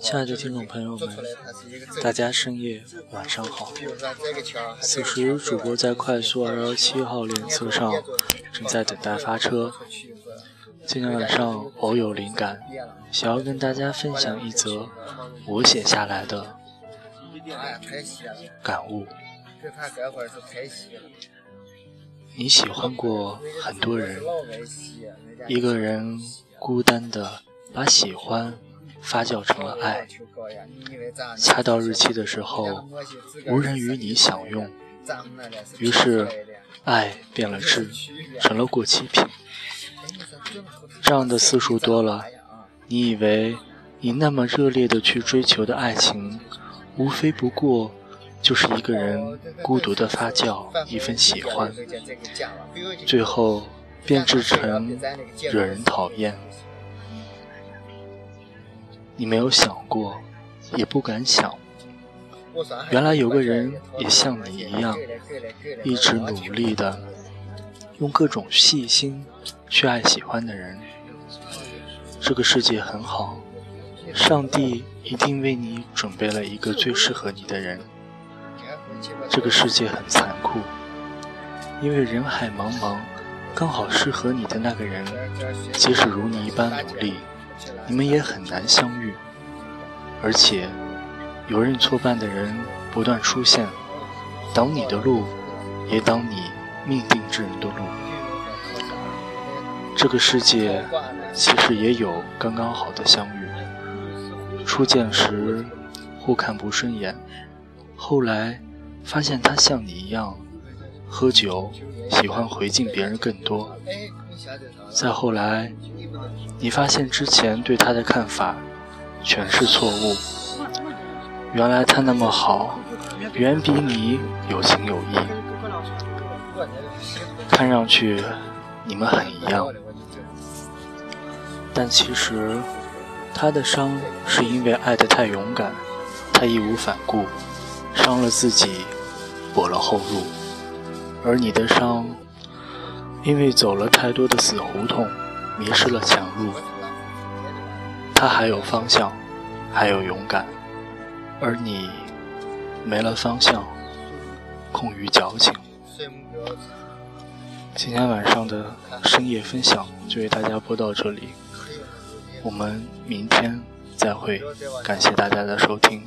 亲爱的听众朋友们，大家深夜晚上好。此时主播在快速二幺七号列车上，正在等待发车。今天晚上偶有灵感，想要跟大家分享一则我写下来的感悟。你喜欢过很多人，一个人孤单的把喜欢发酵成了爱，掐到日期的时候，无人与你享用，于是爱变了质，成了过期品。这样的次数多了，你以为你那么热烈的去追求的爱情，无非不过。就是一个人孤独的发酵一份喜欢，最后变质成惹人讨厌。你没有想过，也不敢想，原来有个人也像你一样，一直努力的用各种细心去爱喜欢的人。这个世界很好，上帝一定为你准备了一个最适合你的人。这个世界很残酷，因为人海茫茫，刚好适合你的那个人，即使如你一般努力，你们也很难相遇。而且，有认错伴的人不断出现，挡你的路，也挡你命定之人的路。这个世界其实也有刚刚好的相遇，初见时互看不顺眼，后来。发现他像你一样喝酒，喜欢回敬别人更多。再后来，你发现之前对他的看法全是错误。原来他那么好，远比你有情有义。看上去你们很一样，但其实他的伤是因为爱得太勇敢，他义无反顾。伤了自己，驳了后路；而你的伤，因为走了太多的死胡同，迷失了前路。他还有方向，还有勇敢，而你没了方向，空余矫情。今天晚上的深夜分享就为大家播到这里，我们明天再会，感谢大家的收听。